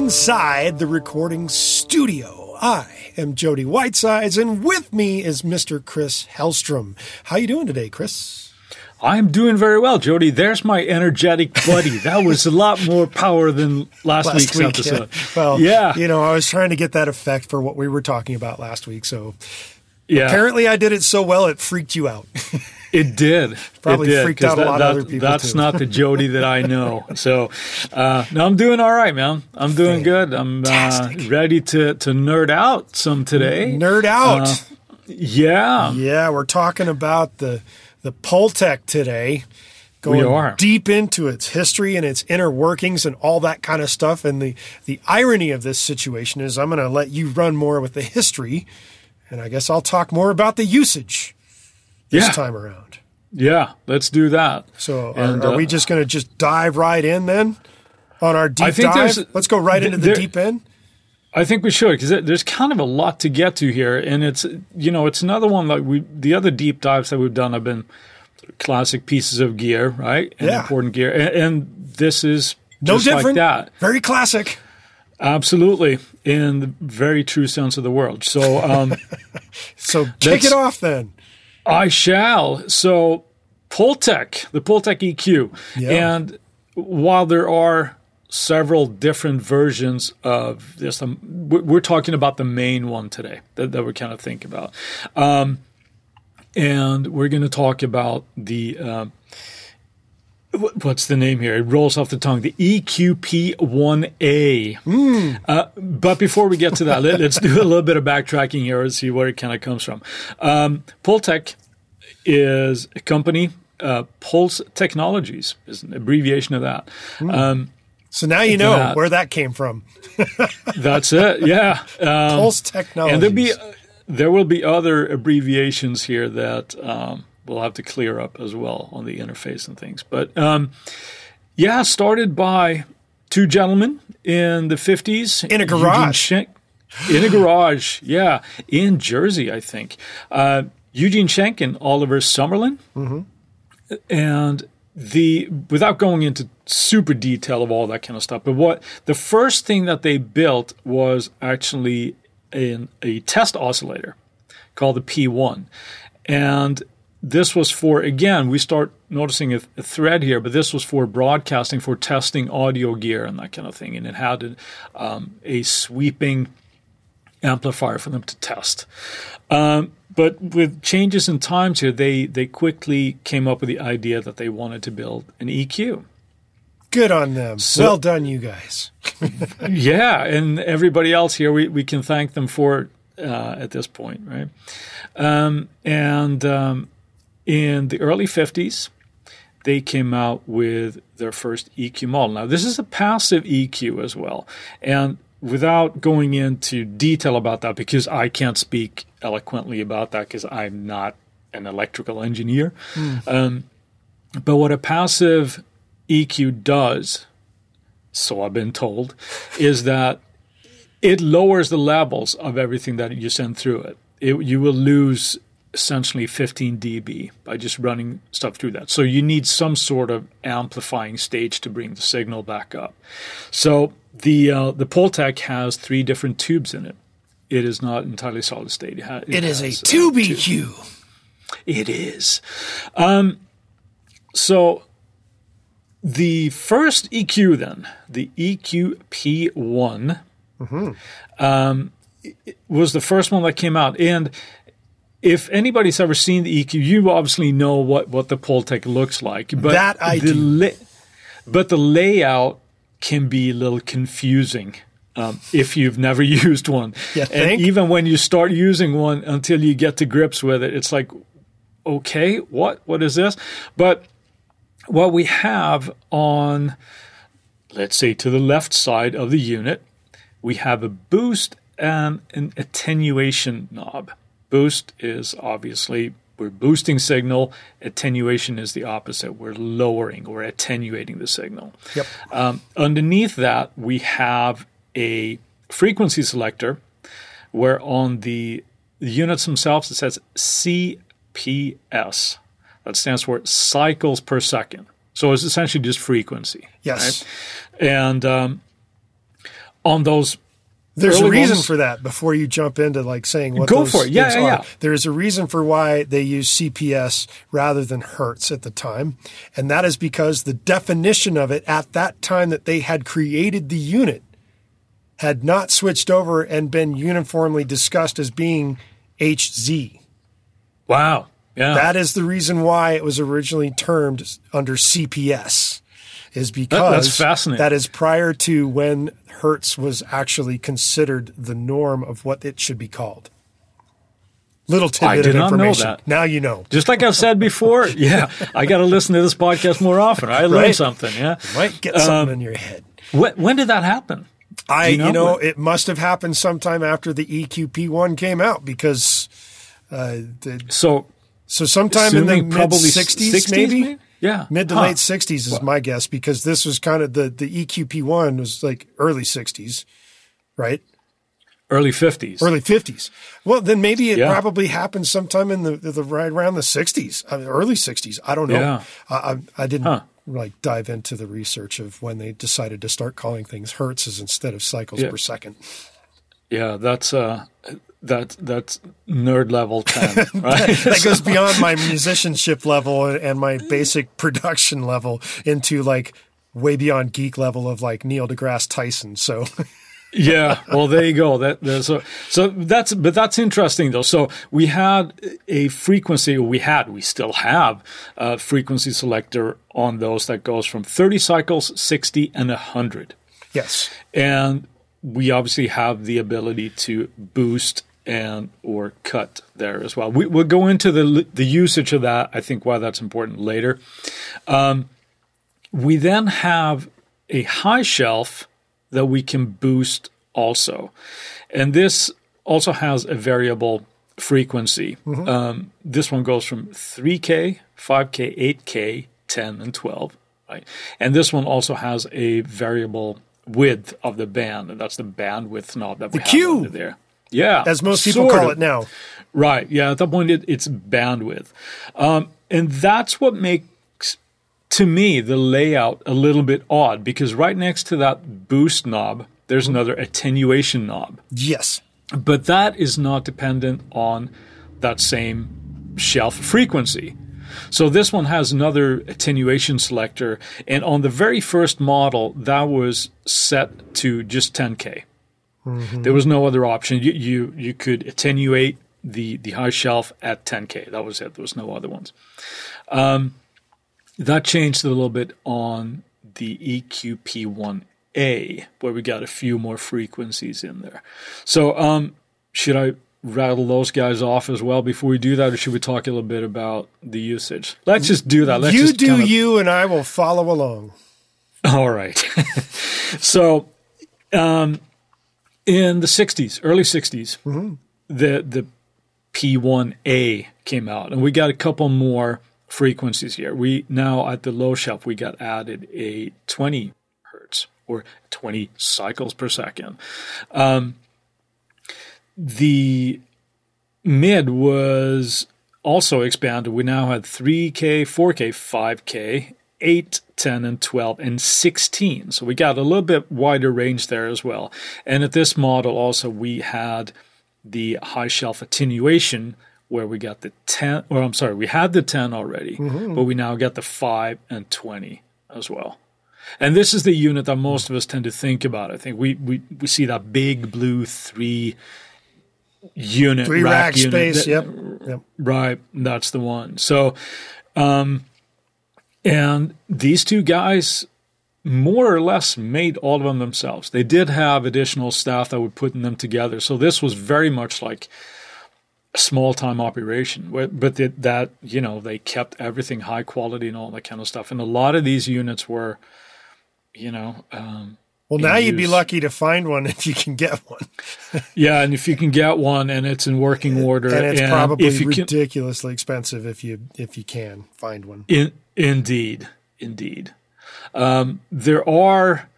Inside the Recording Studio. I am Jody Whitesides, and with me is Mr. Chris Hellstrom. How you doing today, Chris? I'm doing very well, Jody. There's my energetic buddy. That was a lot more power than last, last week's week, episode. Yeah. Well, yeah, you know, I was trying to get that effect for what we were talking about last week. So, yeah. apparently, I did it so well it freaked you out. It did. Probably it did, freaked out that, a lot that, of other people. That's too. not the Jody that I know. So, uh, no, I'm doing all right, man. I'm doing good. I'm uh, ready to to nerd out some today. Nerd out. Uh, yeah. Yeah, we're talking about the the Pultec today. Going deep into its history and its inner workings and all that kind of stuff. And the the irony of this situation is, I'm going to let you run more with the history, and I guess I'll talk more about the usage this yeah. time around. Yeah, let's do that. So, and, are, are uh, we just going to just dive right in then on our deep dive? Let's go right into the there, deep end. I think we should because there's kind of a lot to get to here, and it's you know it's another one like we the other deep dives that we've done have been classic pieces of gear, right? And yeah. important gear, and, and this is no different. Like that. Very classic. Absolutely, in the very true sense of the word. So, um, so kick it off then. I shall. So, Pultec, the Pultec EQ. Yeah. And while there are several different versions of this, um, we're talking about the main one today that, that we're kind of thinking about. Um, and we're going to talk about the. Uh, what's the name here? It rolls off the tongue. The EQP1A. Mm. Uh, but before we get to that, let, us do a little bit of backtracking here and see where it kind of comes from. Um, is a company. Uh, Pulse Technologies is an abbreviation of that. Mm. Um, so now you know that, where that came from. that's it. Yeah. Um, Pulse Technologies. And there be uh, there will be other abbreviations here that um, we'll have to clear up as well on the interface and things. But um, yeah, started by two gentlemen in the 50s. In a garage. In a garage, yeah, in Jersey, I think. Uh, Eugene Shenk and Oliver Summerland. Mm-hmm. And the without going into super detail of all that kind of stuff, but what the first thing that they built was actually in a test oscillator called the P1. And this was for again we start noticing a, a, thread here but this was for broadcasting for testing audio gear and that kind of thing and it had um, a sweeping amplifier for them to test um, but with changes in times here they they quickly came up with the idea that they wanted to build an eq good on them so, well done you guys yeah and everybody else here we, we can thank them for uh, at this point right um, and um, in the early 50s, they came out with their first EQ model. Now, this is a passive EQ as well. And without going into detail about that, because I can't speak eloquently about that because I'm not an electrical engineer. Mm. Um, but what a passive EQ does, so I've been told, is that it lowers the levels of everything that you send through it. it you will lose essentially 15 dB by just running stuff through that. So you need some sort of amplifying stage to bring the signal back up. So the uh, the Pultec has three different tubes in it. It is not entirely solid state. It, ha- it, it is a tube uh, EQ. It is. Um, so the first EQ then, the EQ-P1, mm-hmm. um, was the first one that came out, and if anybody's ever seen the EQ, you obviously know what, what the Pultec looks like. But that I the do. but the layout can be a little confusing um, if you've never used one. Yeah, and even when you start using one, until you get to grips with it, it's like, okay, what what is this? But what we have on, let's say, to the left side of the unit, we have a boost and an attenuation knob. Boost is obviously we're boosting signal. Attenuation is the opposite. We're lowering or attenuating the signal. Yep. Um, underneath that, we have a frequency selector where on the, units themselves it says CPS. That stands for cycles per second. So it's essentially just frequency. Yes. Right? And um, on those there's a reason ones, for that before you jump into like saying what Go those for it. Yeah, yeah, yeah. There's a reason for why they use CPS rather than Hertz at the time. And that is because the definition of it at that time that they had created the unit had not switched over and been uniformly discussed as being HZ. Wow. Yeah. That is the reason why it was originally termed under CPS. Is because that's fascinating. that is prior to when Hertz was actually considered the norm of what it should be called. Little tidbit did of not know information. that. Now you know. Just like I've said before, yeah, I got to listen to this podcast more often. I learned Right. something. Yeah. Might get something in your head. When, when did that happen? I, you you know? know, it must have happened sometime after the EQP one came out because, uh, the, So so sometime in the assuming mid probably '60s, maybe? maybe? Yeah. mid to Huh. late 60s is my guess because this was kind of the the EQP one was like early 60s, right? Early 50s. Early 50s. Well, then maybe it Yeah. probably happened sometime in the, the right around the 60s, I mean, early 60s. I don't know. Yeah. I, I, I didn't Huh. like dive into the research of when they decided to start calling things hertzes instead of cycles Yeah. per second. Yeah, that's uh, that that's nerd level ten, right? That goes beyond my musicianship level and my basic production level into like way beyond geek level of like Neil deGrasse Tyson. So yeah. Well, there you go. That so so that's but that's interesting though. So we had a frequency. We had. We still have a frequency selector on those that goes from 30 cycles, 60, and 100. yes, and we obviously have the ability to boost and or cut there as well. We, we'll go into the the usage of that. I think why that's important later. Um, we then have a high shelf that we can boost also, and this also has a variable frequency. Um, this one goes from 3K, 5K, 8K, 10, and 12. Right, and this one also has a variable width of the band, and that's the bandwidth knob that we The have Q. under there. Yeah, as most people call of. it now. Right. Yeah. At that point, it, it's bandwidth. Um, and that's what makes, to me, the layout a little bit odd because right next to that boost knob, there's another attenuation knob. Yes. But that is not dependent on that same shelf frequency. So this one has another attenuation selector. And on the very first model, that was set to just 10K. There was no other option. You, you you could attenuate the the high shelf at 10k. That was it. There was no other ones. Um, that changed a little bit on the E EQP1A, where we got a few more frequencies in there. So um, should I rattle those guys off as well before we do that, or should we talk a little bit about the usage? Let's just do that. Let's you just do kinda- you, and I will follow along. all right. so, um, in the '60s, early '60s, the the P1A came out, and we got a couple more frequencies here. We now at the low shelf we got added a 20 hertz or 20 cycles per second. Um, the mid was also expanded. We now had 3K, 4K, 5K, 8, 10, and 12, and 16. So we got a little bit wider range there as well. And at this model, also, we had the high shelf attenuation where we got the 10, or I'm sorry, we had the 10 already, but we now got the 5 and 20 as well. And this is the unit that most of us tend to think about. I think we, we, we see that big blue three unit Three rack, rack unit space. that- Yep. Yep. Right, that's the one. So, um, and these two guys more or less made all of them themselves. They did have additional staff that were putting them together. So this was very much like a small time operation, but that, you know they kept everything high quality and all that kind of stuff. And a lot of these units were, you know, um, Well, now you'd be lucky to find one if you can get one, yeah. And if you can get one and it's in working order, and it's probably if you can, ridiculously expensive if you if you can find one. In, indeed, indeed. Um, there are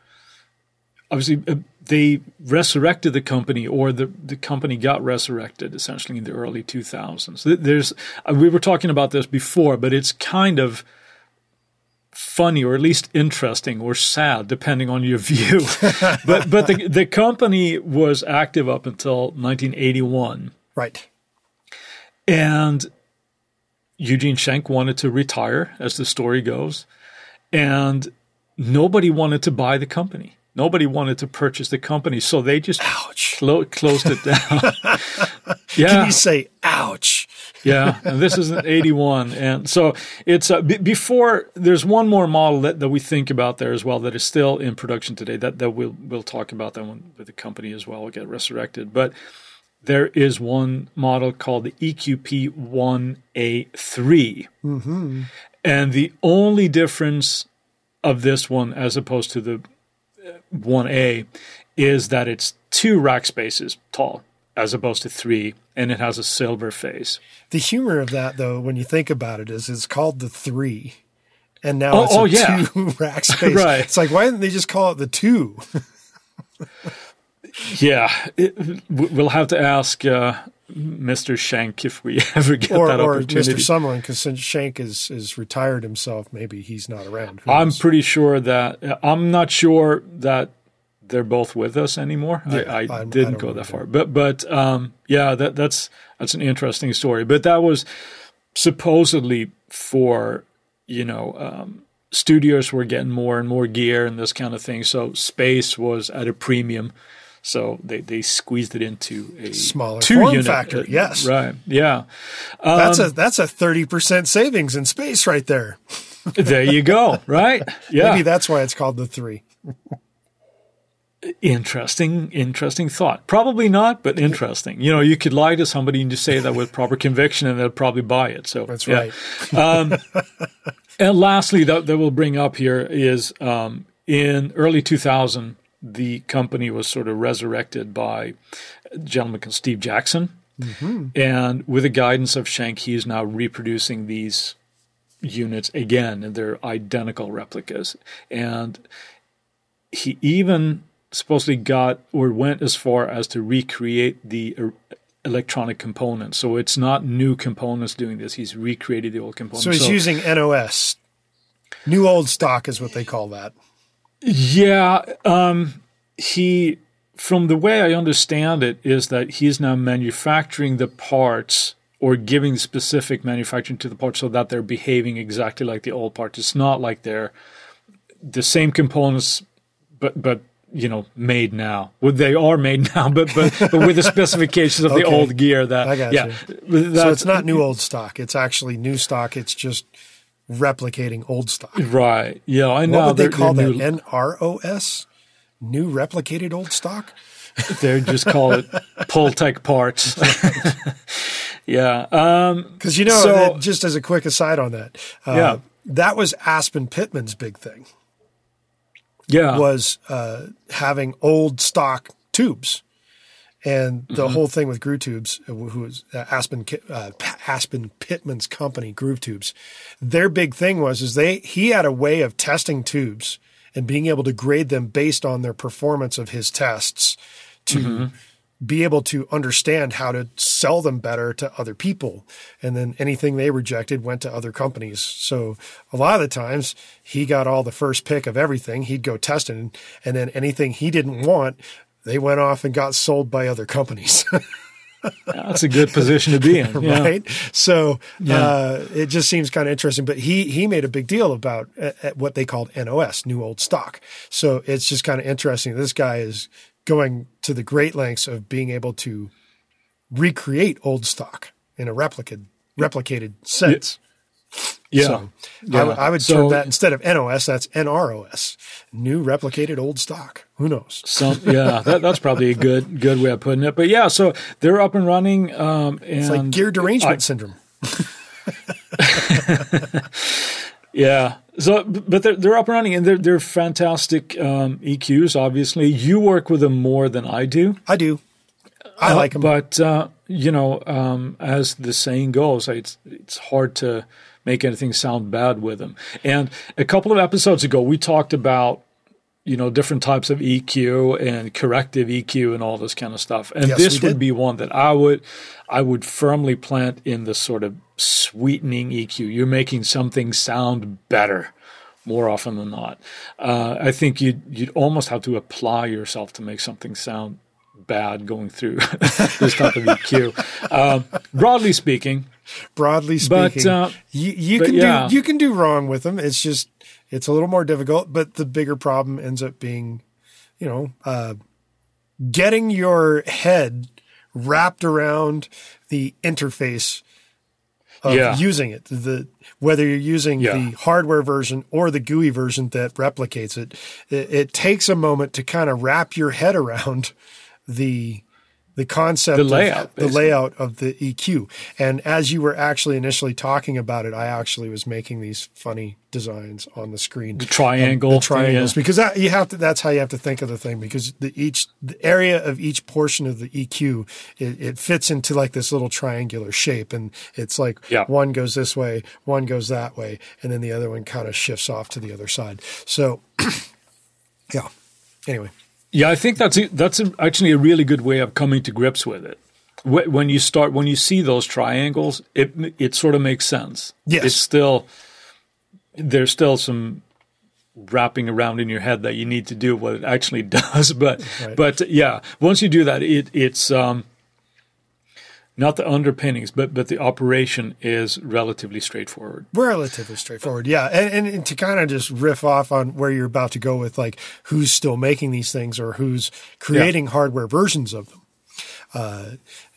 obviously uh, they resurrected the company, or the the company got resurrected essentially in the early 2000s. There's uh, we were talking about this before, but it's kind of funny or at least interesting or sad, depending on your view. but but the the company was active up until 1981. Right. And Eugene Shenk wanted to retire, as the story goes, and nobody wanted to buy the company. Nobody wanted to purchase the company, so they just clo- closed it down. yeah. Can you say ouch? Yeah, and this is an 81. And so it's uh, b- before there's one more model that, that we think about there as well that is still in production today that, that we'll, we'll talk about that one with the company as well will get resurrected. But there is one model called the EQP 1A3. Mm-hmm. And the only difference of this one as opposed to the 1A is that it's two rack spaces tall as opposed to three, and it has a silver face. The humor of that, though, when you think about it, is it's called the three, and now oh, it's oh, a yeah. two rack space. right. It's like why didn't they just call it the two? yeah, it, we'll have to ask uh, Mr. Shenk if we ever get or, that opportunity. Or Mr. Summerland, because since Shenk is is retired himself, maybe he's not around. Who I'm knows? pretty sure that I'm not sure that they're both with us anymore. Yeah, I, I, I, didn't I go that far, but but um, yeah, that that's that's an interesting story. But that was supposedly for you know um, studios were getting more and more gear and this kind of thing, so space was at a premium. So they, they squeezed it into a smaller two form unit. factor. Yes, right. Yeah, um, that's a that's a thirty percent savings in space right there. there you go. Right. Yeah. Maybe that's why it's called the three. Interesting, interesting thought. Probably not, but interesting. You know, you could lie to somebody and just say that with proper conviction, and they'll probably buy it. So that's yeah. right. um, and lastly, that, that we'll bring up here is um, in early 2000, the company was sort of resurrected by a gentleman called Steve Jackson, mm-hmm. and with the guidance of Shenk he is now reproducing these units again, and they're identical replicas. And he even supposedly got or went as far as to recreate the electronic components. So it's not new components doing this. He's recreated the old components. So he's so, using NOS. New old stock is what they call that. Yeah. Um, he, from the way I understand it, is that he's now manufacturing the parts or giving specific manufacturing to the parts so that they're behaving exactly like the old parts. It's not like they're the same components, but but you know made now. Well, they are made now, but but, but with the specifications of okay. the old gear. That I got yeah, you. so it's not new old stock. It's actually new stock. It's just replicating old stock. Right. Yeah. I know. What would they call that? NROS. New replicated old stock. they just call it Pultec parts. yeah. Because um, you know, so, just as a quick aside on that, uh, yeah. that was Aspen Pittman's big thing yeah. was uh, having old stock tubes. And the mm-hmm. whole thing with Groove Tubes, uh, who was uh, Aspen uh, Aspen Pittman's company, Groove Tubes, their big thing was is they he had a way of testing tubes and being able to grade them based on their performance of his tests to mm-hmm be able to understand how to sell them better to other people. And then anything they rejected went to other companies. So a lot of the times he got all the first pick of everything. He'd go test it. And then anything he didn't want, they went off and got sold by other companies. That's a good position to be in, yeah. right? So yeah. uh, it just seems kind of interesting. But he he made a big deal about uh, uh what they called NOS, new old stock. So it's just kind of interesting. This guy is going to the great lengths of being able to recreate old stock in a replicated replicated sense. Yeah. So yeah. I, w- I would so, term that instead of NOS, that's NROS, new replicated old stock. Who knows? Some, yeah, that, that's probably a good good way of putting it. But yeah, so they're up and running. Um, and it's like gear derangement I, syndrome. yeah. So, but they're they're up and running, and they're they're fantastic um, EQs. Obviously, you work with them more than I do. I do. I uh, like them, but uh, you know, um, as the saying goes, it's it's hard to make anything sound bad with them. And a couple of episodes ago, we talked about you know different types of EQ and corrective EQ and all this kind of stuff. And yes, this would be one that I would I would firmly plant in the sort of sweetening EQ. You're making something sound better more often than not. Uh, I think you'd you'd almost have to apply yourself to make something sound bad going through this type of EQ. Um, broadly speaking, broadly speaking, but, uh, you, you but can yeah. do you can do wrong with them. It's just it's a little more difficult. But the bigger problem ends up being, you know, uh, getting your head wrapped around the interface of yeah. using it. The whether you're using yeah. the hardware version or the GUI version that replicates it, it, it takes a moment to kind of wrap your head around the the concept the layout, of, the layout of the EQ. And as you were actually initially talking about it, I actually was making these funny designs on the screen. The triangle, um, the triangles, yeah. because that, you have to. That's how you have to think of the thing because the each the area of each portion of the EQ it, it fits into like this little triangular shape, and it's like yeah. one goes this way, one goes that way, and then the other one kind of shifts off to the other side. So, yeah. Anyway. Yeah, I think that's a, that's a, actually a really good way of coming to grips with it. When you start, when you see those triangles, it it sort of makes sense. Yes, it's still there's still some wrapping around in your head that you need to do what it actually does. But right. but yeah, once you do that, it it's um, not the underpinnings, but but the operation is relatively straightforward. Relatively straightforward, yeah. And, and, to kind of just riff off on where you're about to go with like who's still making these things or who's creating yeah. hardware versions of them. Uh,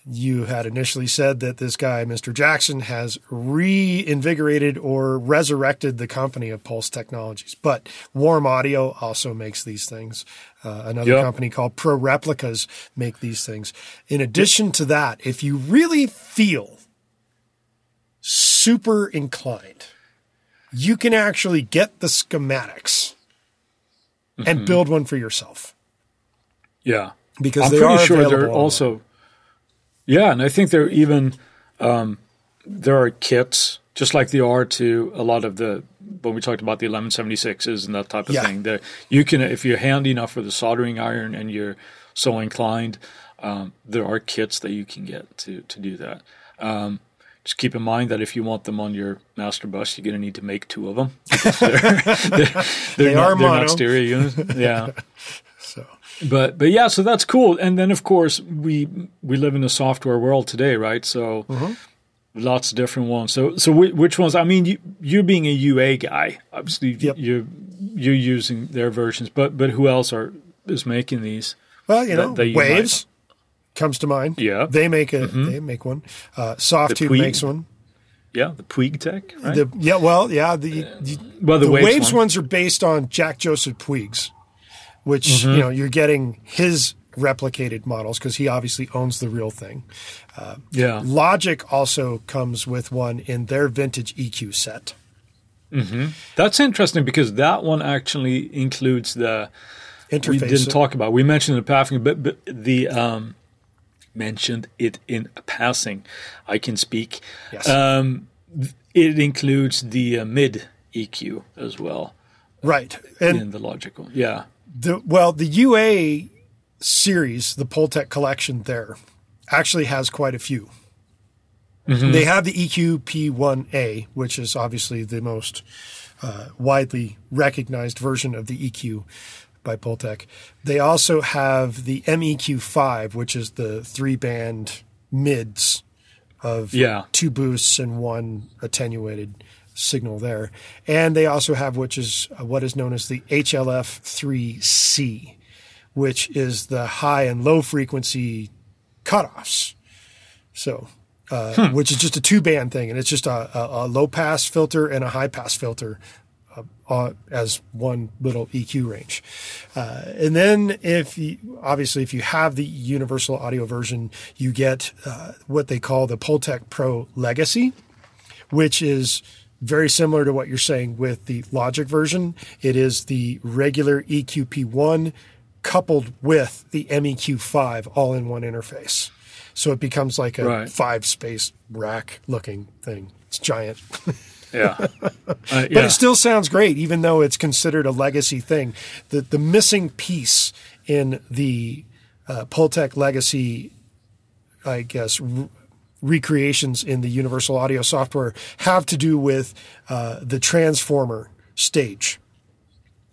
you had initially said that this guy, Mr. Jackson, has reinvigorated or resurrected the company of Pulse Technologies. But Warm Audio also makes these things. Uh, another yep. company called Pro Replicas make these things. In addition to that, if you really feel super inclined, you can actually get the schematics mm-hmm. and build one for yourself. Yeah, because I'm they pretty are sure they're also yeah, and I think there even um, there are kits just like there are to a lot of the when we talked about the 1176s and that type of yeah. thing. That you can if you're handy enough with a soldering iron and you're so inclined, um, there are kits that you can get to to do that. Um, just keep in mind that if you want them on your master bus, you're going to need to make two of them. they're, they're, they're they not, are mono. not stereo units. Yeah. but but yeah, so that's cool. And then of course we we live in a software world today, right? So mm-hmm. lots of different ones. So so which ones? I mean, you you being a UA guy, obviously yep. you you're using their versions, but but who else are is making these? Well, you know, that, that you Waves might? comes to mind. Yeah, they make a mm-hmm. they make one. Uh, Softube makes one. Yeah, the PuigTec. Right? The, yeah, well, yeah. The, the well, the, the Waves, Waves one. ones are based on Jack Joseph Puig's which mm-hmm. you know you're getting his replicated models because he obviously owns the real thing. Uh, yeah. Logic also comes with one in their vintage EQ set. Mm-hmm. That's interesting because that one actually includes the interface. We didn't talk about. We mentioned the pathing, but, but the um, mentioned it in passing. I can speak. Yes. Um, it includes the uh, mid EQ as well. Right. And in the logical, yeah. The well, the UA series, the Pultec collection there, actually has quite a few. Mm-hmm. They have the EQ P1A, which is obviously the most uh, widely recognized version of the EQ by Pultec. They also have the MEQ5, which is the three band mids of yeah. two boosts and one attenuated signal there. And they also have, which is uh, what is known as the HLF3C, which is the high and low frequency cutoffs. So, uh, hmm. which is just a two band thing, and it's just a, a, a low pass filter and a high pass filter. Uh, uh, as one little EQ range. Uh, and then if you, obviously if you have the universal audio version, you get uh, what they call the Pultec Pro Legacy, which is very similar to what you're saying with the Logic version. It is the regular EQP1 coupled with the MEQ5 all in one interface. So it becomes like a right. five space rack looking thing. It's giant. yeah. Uh, yeah. But it still sounds great, even though it's considered a legacy thing. The, the missing piece in the uh, Pultec legacy, I guess, recreations in the Universal Audio software have to do with uh, the transformer stage.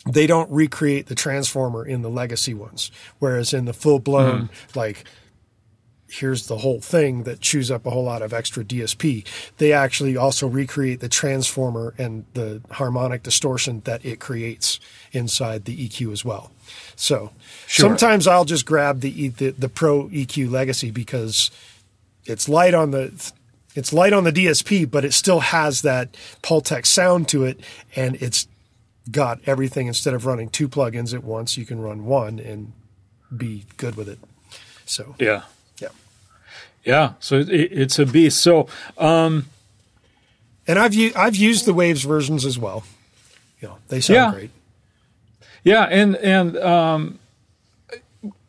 They don't recreate the transformer in the legacy ones, whereas in the full blown, mm. like here's the whole thing that chews up a whole lot of extra DSP. They actually also recreate the transformer and the harmonic distortion that it creates inside the EQ as well. So sure. sometimes I'll just grab the, the the Pro EQ Legacy because it's light on the it's light on the DSP, but it still has that Pultec sound to it, and it's got everything. Instead of running two plugins at once, you can run one and be good with it. So yeah, yeah, yeah. so it, it's a beast. So, um, and I've u- I've used the Waves versions as well. You know, they sound yeah. great. Yeah, and and um,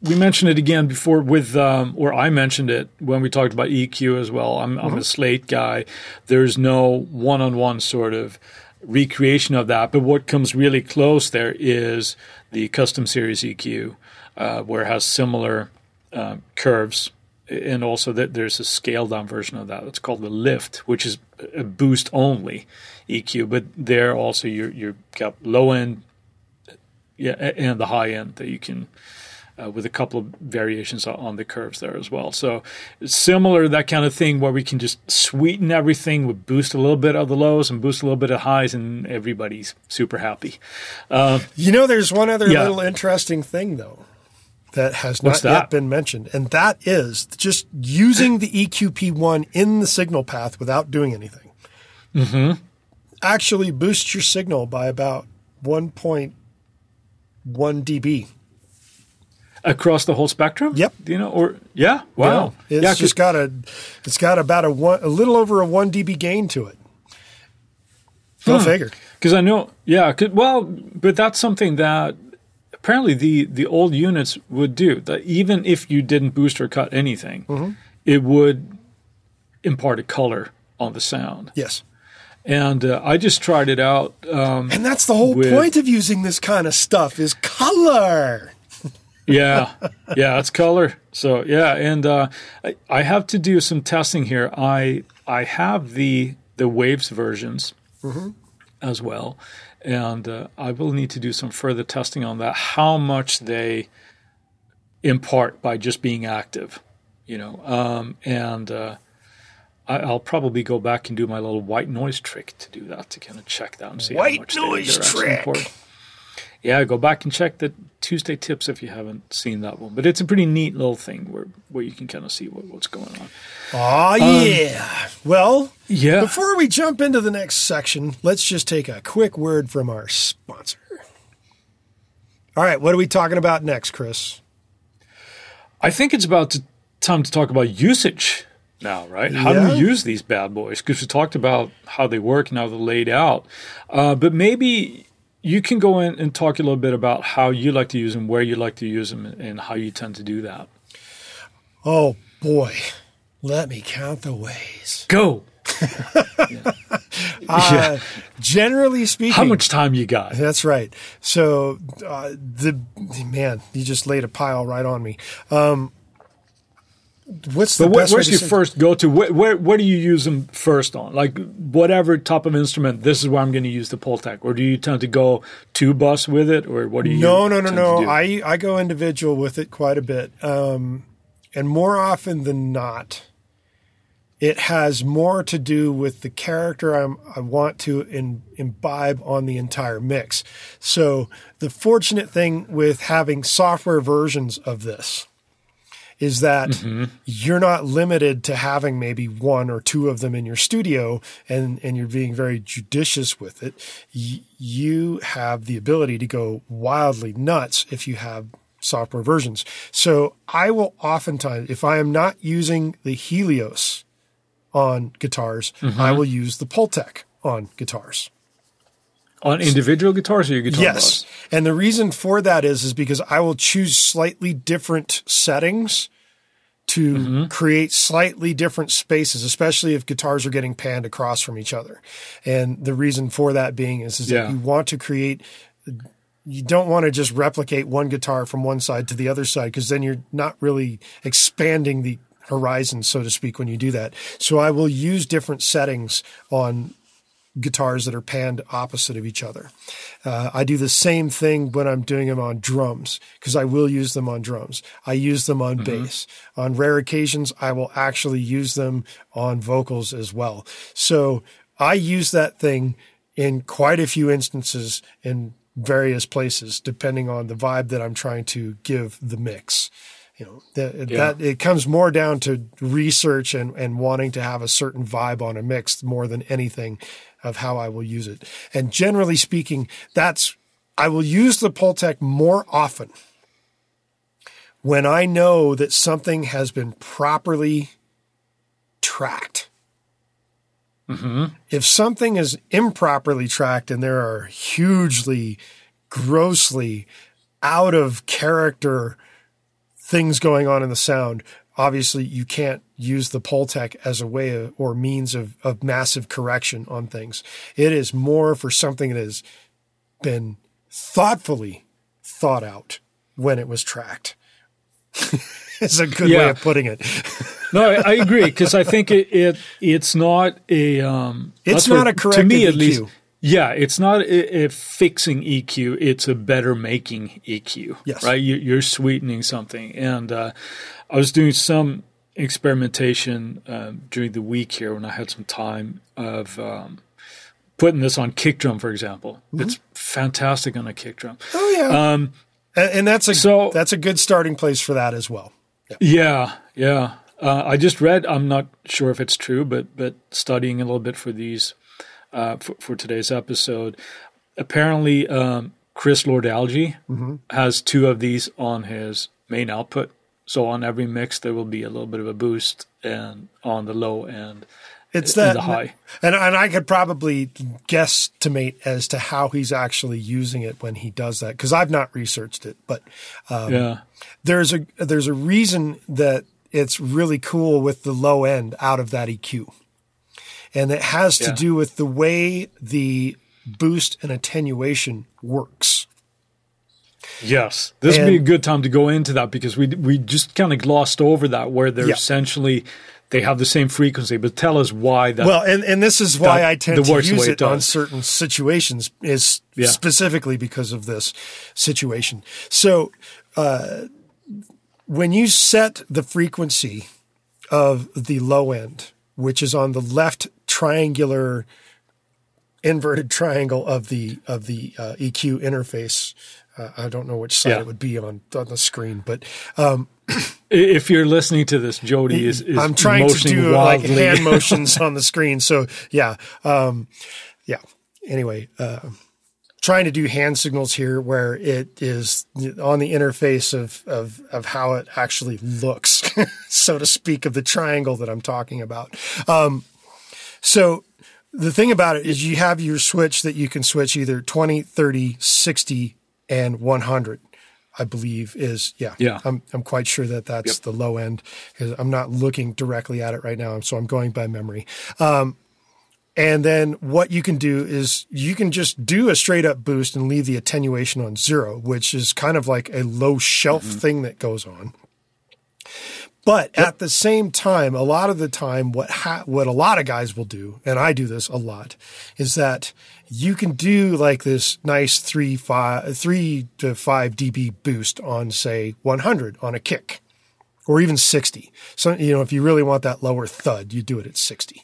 we mentioned it again before with, um, or I mentioned it when we talked about EQ as well. I'm, mm-hmm. I'm a slate guy. There's no one-on-one sort of recreation of that, but what comes really close there is the custom series EQ, uh, where it has similar uh, curves and also that there's a scaled down version of that. It's called the Lift, which is a boost only EQ. But there also you you got low end, yeah, and the high end that you can. Uh, with a couple of variations on the curves there as well. So similar that kind of thing where we can just sweeten everything, we boost a little bit of the lows and boost a little bit of highs, and everybody's super happy. Uh, you know, there's one other yeah. little interesting thing though that has not that? yet been mentioned, and that is just using the EQP1 in the signal path without doing anything. Mm-hmm. Actually, boosts your signal by about 1.1 dB across the whole spectrum. Yep. You know, or yeah, wow. Yeah, it's yeah, just got a, it's got about a one, a little over a one dB gain to it. Go hmm. figure. Because I know, yeah. well, but that's something that apparently the the old units would do that even if you didn't boost or cut anything mm-hmm. it would impart a color on the sound yes and uh, i just tried it out um, and that's the whole with, point of using this kind of stuff is color yeah yeah it's color so yeah and uh, I, I, have to do some testing here i i have the the waves versions mm-hmm. as well and uh, I will need to do some further testing on that. How much they impart by just being active, you know, um, and uh, I, will probably go back and do my little white noise trick to do that to kind of check that and see white how much noise they, trick. Yeah, go back and check the Tuesday tips if you haven't seen that one. But it's a pretty neat little thing where where you can kind of see what, what's going on. Oh yeah. well, yeah. Before we jump into the next section, let's just take a quick word from our sponsor. All right, what are we talking about next, Chris? I think it's about to, time to talk about usage now, right? How yeah. do we use these bad boys? Because we talked about how they work and how they're laid out. Uh, but maybe you can go in and talk a little bit about how you like to use them, where you like to use them, and how you tend to do that. Oh boy, let me count the ways. Go. yeah. Uh, generally speaking, how much time you got? That's right. So uh, the man, you just laid a pile right on me. Um, what's the but where's your first go to? Where, where, where do you use them first on? Like whatever type of instrument, this is where I'm going to use the Pultec. Or do you tend to go two bus with it, or what do you? No, no, no, no. I I go individual with it quite a bit, um, and more often than not, it has more to do with the character I'm, i want to in, imbibe on the entire mix. So the fortunate thing with having software versions of this is that mm-hmm. you're not limited to having maybe one or two of them in your studio and, and you're being very judicious with it. Y- you have the ability to go wildly nuts if you have software versions. So I will oftentimes, if I am not using the Helios on guitars, mm-hmm. I will use the Pultec on guitars. On individual guitars or your guitar Yes. And the reason for that is is because I will choose slightly different settings to mm-hmm. create slightly different spaces, especially if guitars are getting panned across from each other. And the reason for that being is, is yeah. that you want to create you don't want to just replicate one guitar from one side to the other side because then you're not really expanding the horizon, so to speak, when you do that. So I will use different settings on guitars that are panned opposite of each other. Uh, I do the same thing when I'm doing them on drums because I will use them on drums. I use them on mm-hmm. bass. On rare occasions, I will actually use them on vocals as well. So I use that thing in quite a few instances in various places, depending on the vibe that I'm trying to give the mix you know that, yeah. that it comes more down to research and, and wanting to have a certain vibe on a mix more than anything of how I will use it. And generally speaking, that's I will use the Pultec more often when I know that something has been properly tracked. Mm-hmm. If something is improperly tracked and there are hugely, grossly out of character things going on in the sound. Obviously, you can't use the Pultec as a way of, or means of, of massive correction on things. It is more for something that has been thoughtfully thought out when it was tracked. it's a good yeah. way of putting it. no, I, agree because I think it, it it's not a um, it's not a correct to me at EQ. least yeah, it's not a, a, fixing EQ; it's a better making EQ. Yes, right. You, are sweetening something, and uh, I was doing some experimentation uh, during the week here when I had some time of um, putting this on kick drum, for example. Mm-hmm. It's fantastic on a kick drum. Oh yeah, um, and, and, that's a so, that's a good starting place for that as well. Yeah, yeah. yeah. Uh, I just read. I'm not sure if it's true, but but studying a little bit for these uh, for, for, today's episode. Apparently, um, Chris Lord-Alge mm-hmm. has two of these on his main output. So on every mix, there will be a little bit of a boost, and on the low end, it's that high. And and I could probably guesstimate as to how he's actually using it when he does that because I've not researched it, but um, yeah, there's a there's a reason that it's really cool with the low end out of that EQ and it has to yeah. do with the way the boost and attenuation works. Yes, this and, would be a good time to go into that because we we just kind of glossed over that where they're yeah. essentially they have the same frequency, but tell us why that. Well, and, and this is why I tend to use it, it on certain situations is yeah. specifically because of this situation. So, uh, when you set the frequency of the low end, which is on the left triangular inverted triangle of the of the uh, EQ interface. Uh, I don't know which side yeah. it would be on on the screen, but um, if you're listening to this, Jody is, is I'm trying to do wildly. like hand motions on the screen. So yeah, um, yeah. Anyway, uh, trying to do hand signals here where it is on the interface of of of how it actually looks, so to speak, of the triangle that I'm talking about. Um, so the thing about it is you have your switch that you can switch either 20, 30, 60, and 100. I believe is yeah yeah I'm I'm quite sure that that's yep. the low end because I'm not looking directly at it right now so I'm going by memory. Um, and then what you can do is you can just do a straight up boost and leave the attenuation on zero, which is kind of like a low shelf mm-hmm. thing that goes on. But yep. at the same time, a lot of the time, what ha- what a lot of guys will do, and I do this a lot, is that you can do like this nice three five three to five dB boost on say 100 on a kick, or even 60. So you know if you really want that lower thud, you do it at 60,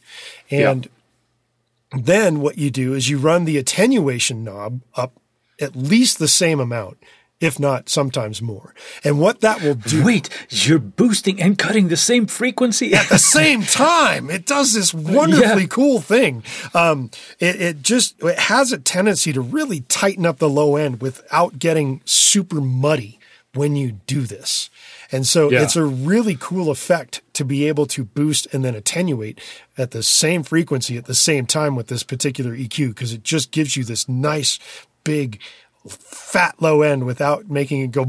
and yep. then what you do is you run the attenuation knob up at least the same amount if not sometimes more. And what that will do. Wait, you're boosting and cutting the same frequency at the same time. It does this wonderfully yeah. cool thing. Um, it, it just, it has a tendency to really tighten up the low end without getting super muddy when you do this. And so yeah. it's a really cool effect to be able to boost and then attenuate at the same frequency at the same time with this particular EQ because it just gives you this nice big fat low end without making it go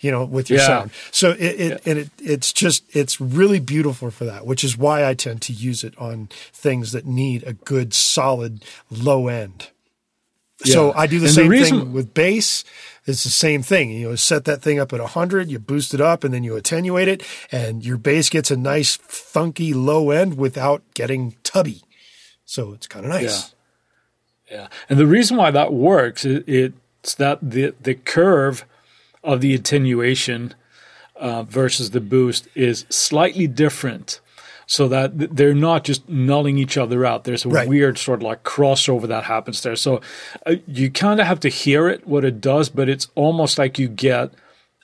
you know with your yeah. sound so it, it yeah. and it it's just it's really beautiful for that which is why i tend to use it on things that need a good solid low end Yeah. So I do the and same the reason- thing with bass. It's the same thing. You know, set that thing up at 100, you boost it up, and then you attenuate it, and your bass gets a nice, funky low end without getting tubby. So it's kind of nice. Yeah. And the reason why that works, is it's that the, the curve of the attenuation uh, versus the boost is slightly different so that they're not just nulling each other out. There's a right. weird sort of like crossover that happens there. So uh, you kind of have to hear it, what it does, but it's almost like you get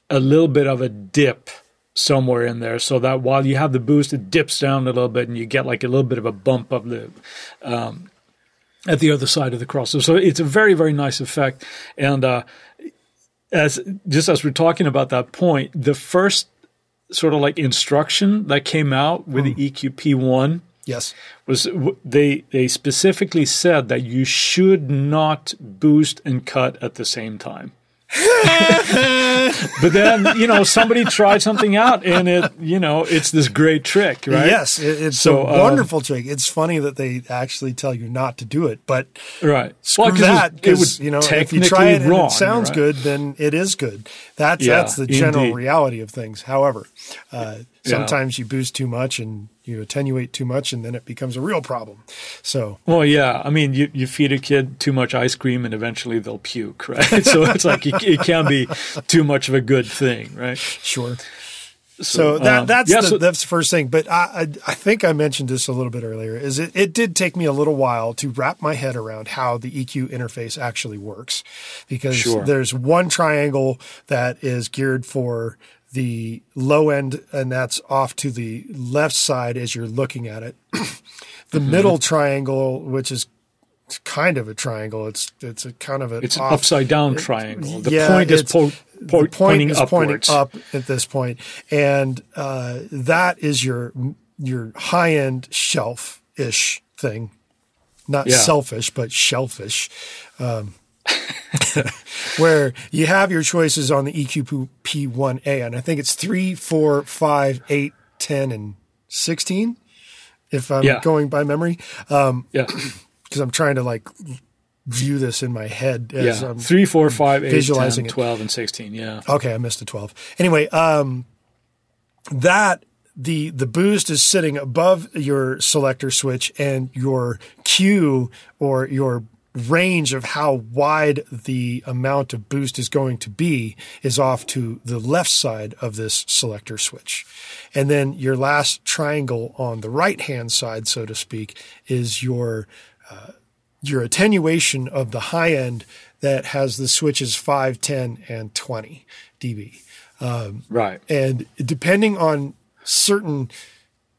a little bit of a dip somewhere in there so that while you have the boost, it dips down a little bit and you get like a little bit of a bump of the. Um, at the other side of the crossover. So it's a very, very nice effect. And uh, as just as we're talking about that point, the first sort of like instruction that came out with mm. the EQP one. Yes, was they they specifically said that you should not boost and cut at the same time. but then you know somebody tried something out and it you know it's this great trick right yes it, it's so, a um, wonderful um, trick it's funny that they actually tell you not to do it but right screw well, that because you know if you try it and it sounds right? good then it is good that's yeah, that's the general indeed. reality of things however uh, sometimes yeah. you boost too much and you attenuate too much and then it becomes a real problem. So Well, yeah. I mean, you, you feed a kid too much ice cream and eventually they'll puke, right? so it's like it, it, can be too much of a good thing, right? Sure. So, so that um, that's yeah, the, so, that's the first thing. But I, I, I think I mentioned this a little bit earlier. Is it it did take me a little while to wrap my head around how the EQ interface actually works, because sure. there's one triangle that is geared for the low end, and that's off to the left side as you're looking at it. the mm-hmm. middle triangle, which is kind of a triangle, it's it's a kind of a it's off, an upside down triangle. The yeah, point is po- po- point pointing is upwards. pointing up at this point, and uh, that is your your high end shelf ish thing, not yeah. selfish but shellfish. Um, where you have your choices on the EQP1A, and I think it's 3, 4, 5, 8, 10, and 16, if I'm yeah. going by memory. Um, yeah. Because I'm trying to like view this in my head as yeah. I'm 3, 4, 5, 8, visualizing 10, 12, and 16. Yeah. Okay, I missed the 12. Anyway, um, that the the boost is sitting above your selector switch and your cue or your range of how wide the amount of boost is going to be is off to the left side of this selector switch. And then your last triangle on the right hand side, so to speak, is your, uh, your attenuation of the high end that has the switches 5, 10, and 20 dB. Um, right. And depending on certain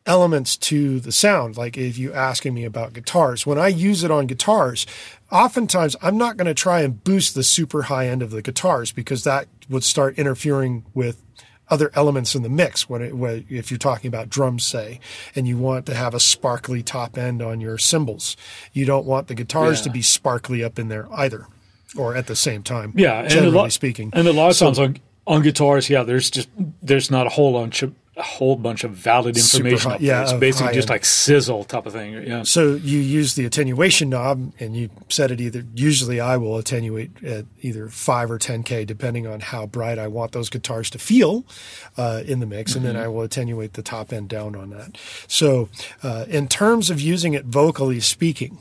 elements to the sound. Like if you're asking me about guitars, when I use it on guitars, oftentimes I'm not going to try and boost the super high end of the guitars because that would start interfering with other elements in the mix when, it, when if you're talking about drums say and you want to have a sparkly top end on your cymbals you don't want the guitars yeah. to be sparkly up in there either or at the same time yeah generally lot, speaking and a lot of so, times on on guitars yeah there's just there's not a whole bunch of a whole bunch of valid information. High, yeah, it's basically just like sizzle type of thing. Yeah. So you use the attenuation knob, and you set it either. Usually, I will attenuate at either five or ten k, depending on how bright I want those guitars to feel uh, in the mix, mm-hmm. and then mm-hmm. I will attenuate the top end down on that. So, uh, in terms of using it vocally speaking,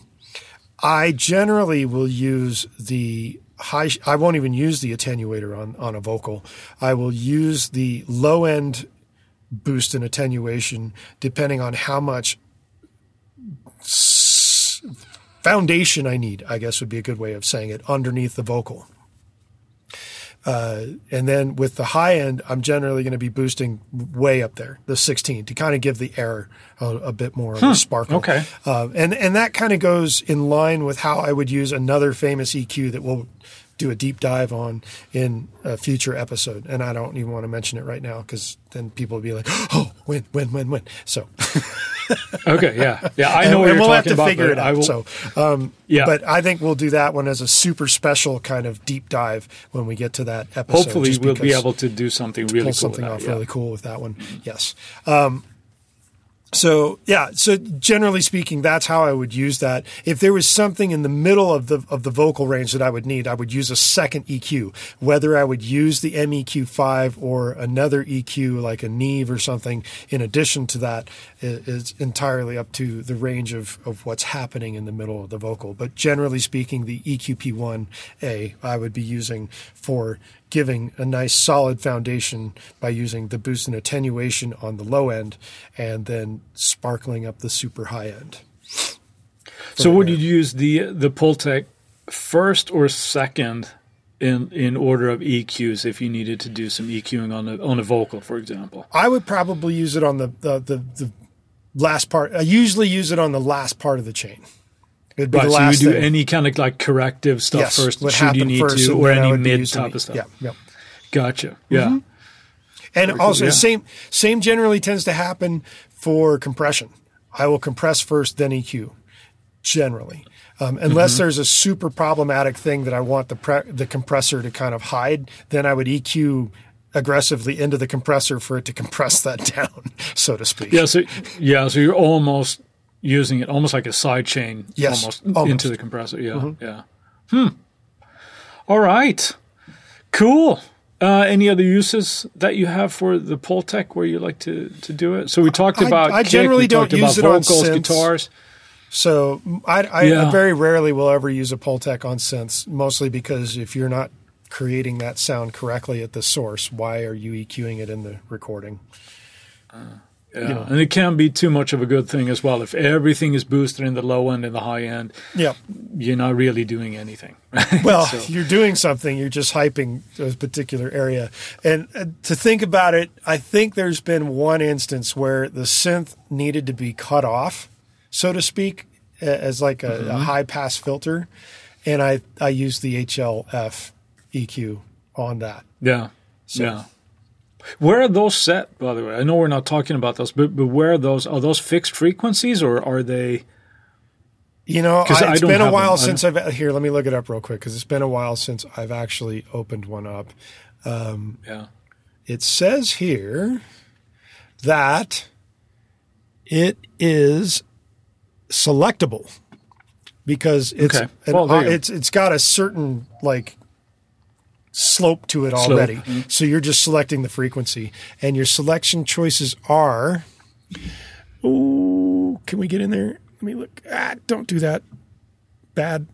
I generally will use the high. I won't even use the attenuator on on a vocal. I will use the low end boost and attenuation depending on how much foundation I need, I guess would be a good way of saying it, underneath the vocal. Uh, and then with the high end, I'm generally going to be boosting way up there, the 16, to kind of give the air a, a bit more hmm. of a sparkle. Okay. Uh, and and that kind of goes in line with how I would use another famous EQ that we'll do a deep dive on in a future episode. And I don't even want to mention it right now because then people will be like, "Oh, when, when, when, when?" So. okay, yeah, yeah, I know and, what you're we'll talking have to about. Figure it out. Will, so, um, yeah, but I think we'll do that one as a super special kind of deep dive when we get to that episode. Hopefully, we'll be able to do something really cool something off that, yeah. really cool with that one. Yes. Um, so yeah, so generally speaking, that's how I would use that. If there was something in the middle of the of the vocal range that I would need, I would use a second EQ. Whether I would use the MEQ5 or another EQ like a Neve or something in addition to that is entirely up to the range of, of what's happening in the middle of the vocal. But generally speaking, the EQP1A I would be using for giving a nice solid foundation by using the boost and attenuation on the low end and then sparkling up the super high end. So would you use the the Pultec first or second in in order of EQs if you needed to do some EQing on a on a vocal, for example? I would probably use it on the the the, the last part. I usually use it on the last part of the chain. It'd be right, the last so you do thing. any kind of like corrective stuff yes, first, should you need to, or any mid type of stuff. Yeah, yeah. Gotcha. Yeah. Mm-hmm. And Very also, cool, yeah. same same generally tends to happen for compression. I will compress first, then EQ. Generally, um, unless mm-hmm. there's a super problematic thing that I want the pre- the compressor to kind of hide, then I would EQ aggressively into the compressor for it to compress that down, so to speak. Yeah. So yeah. So you're almost using it almost like a side chain yes, almost, almost. into the compressor. Yeah, mm-hmm. yeah. Hmm. All right. Cool. Uh, any other uses that you have for the Pultec where you like to, to do it? So we talked about. I, I generally don't use it vocals, on synths. guitars. So I, I, yeah. I, very rarely will ever use a Pultec on synths, mostly because if you're not creating that sound correctly at the source, why are you EQing it in the recording? Uh. Yeah. You know, and it can be too much of a good thing as well. If everything is boosted in the low end and the high end, yeah, you're not really doing anything. well, so. you're doing something. You're just hyping a particular area. And uh, to think about it, I think there's been one instance where the synth needed to be cut off, so to speak, as like a, mm-hmm. a high pass filter, and I I used the HLF EQ on that. Yeah. So, yeah. Where are those set, by the way? I know we're not talking about those, but, but where are those? Are those fixed frequencies or are they? You know, I, it's been a while since I've here. Let me look it up real quick because it's been a while since I've actually opened one up. Um, yeah, it says here that it is selectable because it's okay. well, an, it's it's got a certain like slope to it already. Mm-hmm. So you're just selecting the frequency, and your selection choices are. Oh, can we get in there? Let me look. Ah, don't do that. Bad,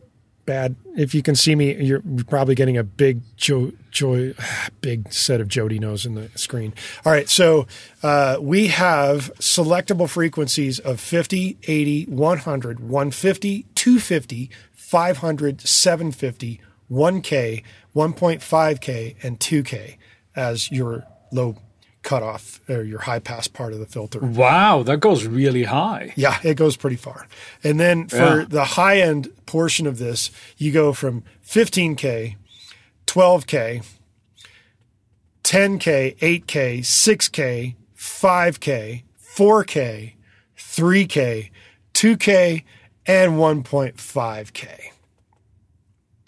bad. If you can see me, you're probably getting a big joy, joy big set of Jody knows in the screen. All right, so uh, we have selectable frequencies of 50, 80, 100, 150, 250, 500, 750, 1K, 1.5K, and 2K as your low cutoff or your high pass part of the filter. Wow, that goes really high. Yeah, it goes pretty far. And then for yeah. the high end portion of this, you go from 15K, 12K, 10K, 8K, 6K, 5K, 4K, 3K, 2K, and 1.5K.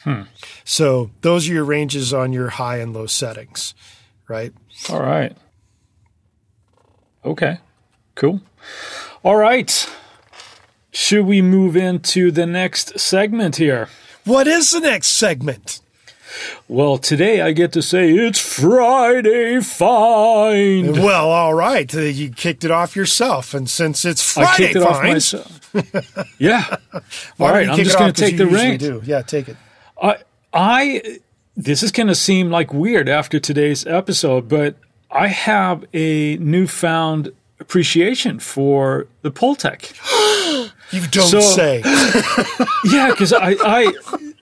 Hmm. So those are your ranges on your high and low settings, right? All right. Okay. Cool. All right. Should we move into the next segment here? What is the next segment? Well, today I get to say it's Friday Find. Well, all right. Uh, you kicked it off yourself, and since it's Friday I kicked it Find, off myself. yeah. all right. I'm just going to take the reins. Yeah, take it. I, I this is going to seem like weird after today's episode, but I have a newfound appreciation for the Pultec. you don't so, say. yeah, because I, I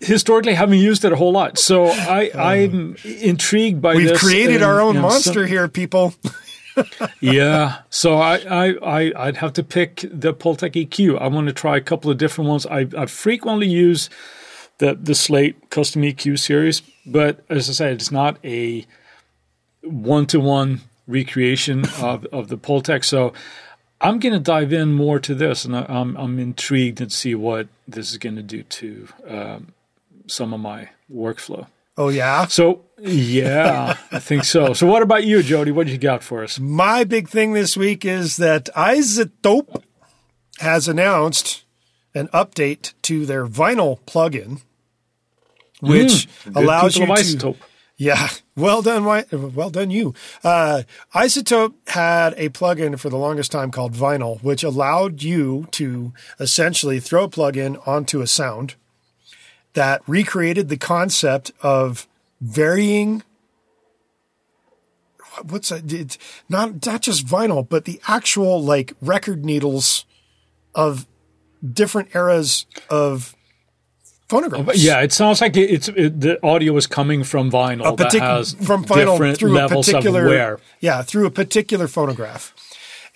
historically haven't used it a whole lot, so I, uh, I'm intrigued by we've created and, our own monster here, people. yeah, so I, I, I, would have to pick the Pultec EQ. I want to try a couple of different ones. I, I frequently use the the Slate Custom EQ series. But as I said, it's not a one to one recreation of of the Pultec. So I'm going to dive in more to this, and I'm I'm intrigued to see what this is going to do to um, some of my workflow. Oh yeah. So yeah, I think so. So, what about you, Jody? What did you got for us? My big thing this week is that iZotope has announced an update to their vinyl plugin, which mm, allows you to. iZotope. Yeah, well done, well done, you. Uh, iZotope had a plugin for the longest time called Vinyl, which allowed you to essentially throw a plugin onto a sound that recreated the concept of varying what's that? It's not not just vinyl, but the actual like record needles of different eras of phonographs. Yeah, it sounds like it's it, the audio is coming from vinyl partic- that has from vinyl through a particular yeah through a particular phonograph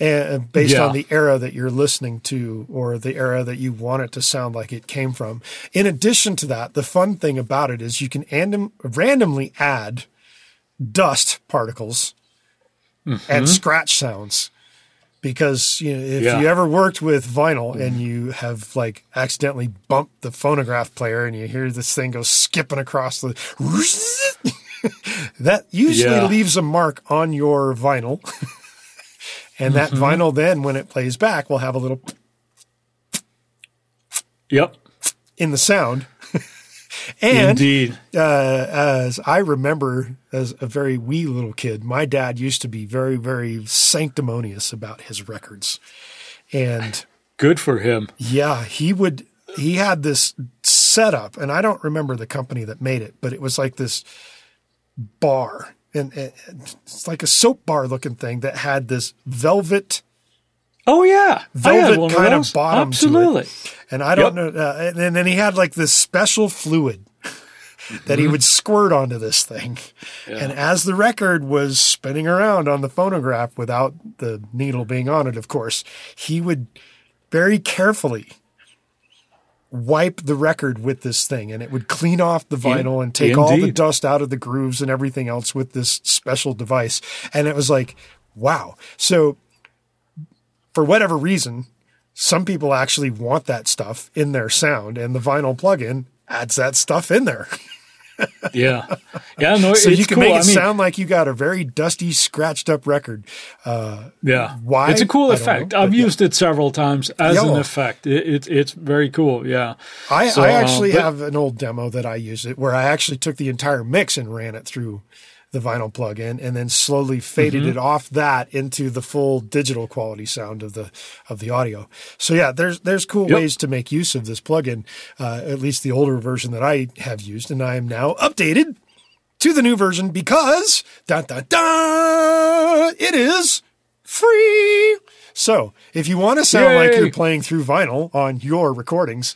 and based yeah. on the era that you're listening to or the era that you want it to sound like it came from. In addition to that, the fun thing about it is you can random, randomly add dust particles mm-hmm. and scratch sounds. Because you know, if yeah. you ever worked with vinyl and you have like accidentally bumped the phonograph player and you hear this thing go skipping across the that usually yeah. leaves a mark on your vinyl. And that mm-hmm. vinyl then, when it plays back, will have a little Yep. In the sound. And Indeed. Uh, as I remember as a very wee little kid, my dad used to be very, very sanctimonious about his records. And good for him. Yeah, he would he had this setup, and I don't remember the company that made it, but it was like this bar and, and it's like a soap bar looking thing that had this velvet. Oh yeah, velvet kind of, of bottom Absolutely. And I don't yep. know. Uh, and then he had like this special fluid that he mm-hmm. would squirt onto this thing. Yeah. And as the record was spinning around on the phonograph without the needle being on it, of course, he would very carefully wipe the record with this thing and it would clean off the vinyl and take Indeed. all the dust out of the grooves and everything else with this special device. And it was like, wow. So for whatever reason, some people actually want that stuff in their sound and the vinyl plugin adds that stuff in there. yeah, yeah. No, so you can cool. make it I mean, sound like you got a very dusty, scratched up record. Uh, yeah, why? It's a cool effect. Know, I've used it several times as an effect. It, it, it's very cool. Yeah, I, so, I actually uh, but, have an old demo that I use it where I actually took the entire mix and ran it through the vinyl plug-in and then slowly faded mm-hmm. it off that into the full digital quality sound of the of the audio. So yeah, there's there's cool yep. ways to make use of this plugin. Uh, at least the older version that I have used, and I am now updated to the new version because da da da it is free. So if you want to sound Yay. like you're playing through vinyl on your recordings,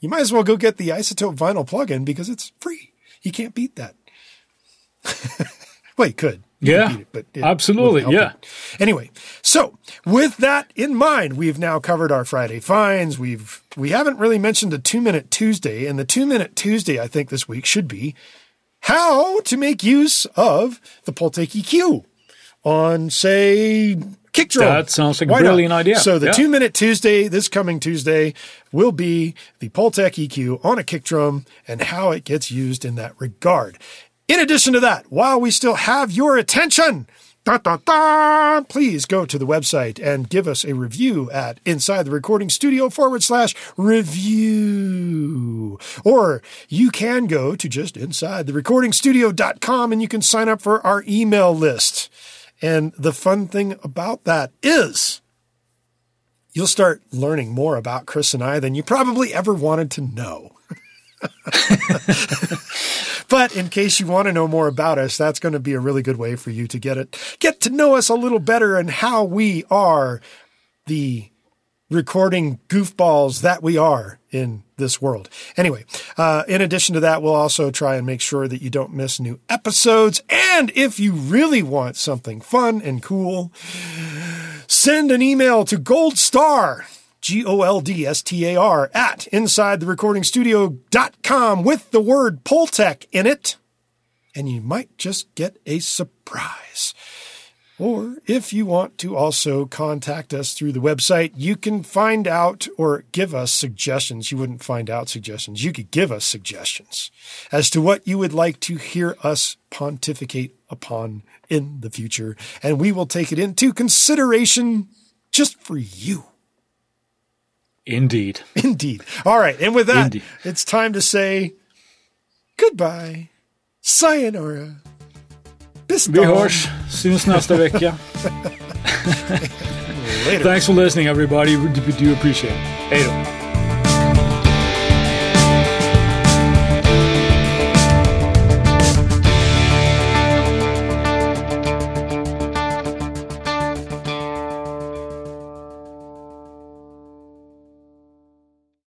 you might as well go get the iZotope vinyl plugin because it's free. You can't beat that. well, you could. Yeah, it, but it absolutely. Yeah. Anyway, so with that in mind, we've now covered our Friday finds. We've we haven't really mentioned the two minute Tuesday, and the two minute Tuesday I think this week should be how to make use of the Pultec EQ on say kick drum. That sounds like Why a brilliant not? idea. So the yeah. two minute Tuesday, this coming Tuesday, will be the Pultec EQ on a kick drum and how it gets used in that regard. In addition to that, while we still have your attention, da, da, da, please go to the website and give us a review at inside the recording studio forward slash review. Or you can go to just inside the recording studio.com and you can sign up for our email list. And the fun thing about that is you'll start learning more about Chris and I than you probably ever wanted to know. but in case you want to know more about us, that's going to be a really good way for you to get it, get to know us a little better and how we are the recording goofballs that we are in this world. Anyway, uh, in addition to that, we'll also try and make sure that you don't miss new episodes. And if you really want something fun and cool, send an email to Gold Star G O L D S T A R, at InsideTheRecordingStudio.com with the word Pultec in it. And you might just get a surprise. Or if you want to also contact us through the website, you can find out or give us suggestions. You wouldn't find out suggestions. You could give us suggestions as to what you would like to hear us pontificate upon in the future. And we will take it into consideration just for you. Indeed. Indeed. All right. And with that, Indeed. it's time to say goodbye. Sayonara. Vi hörs. Syns nästa vecka. Thanks for listening everybody. We do appreciate it. Hej då.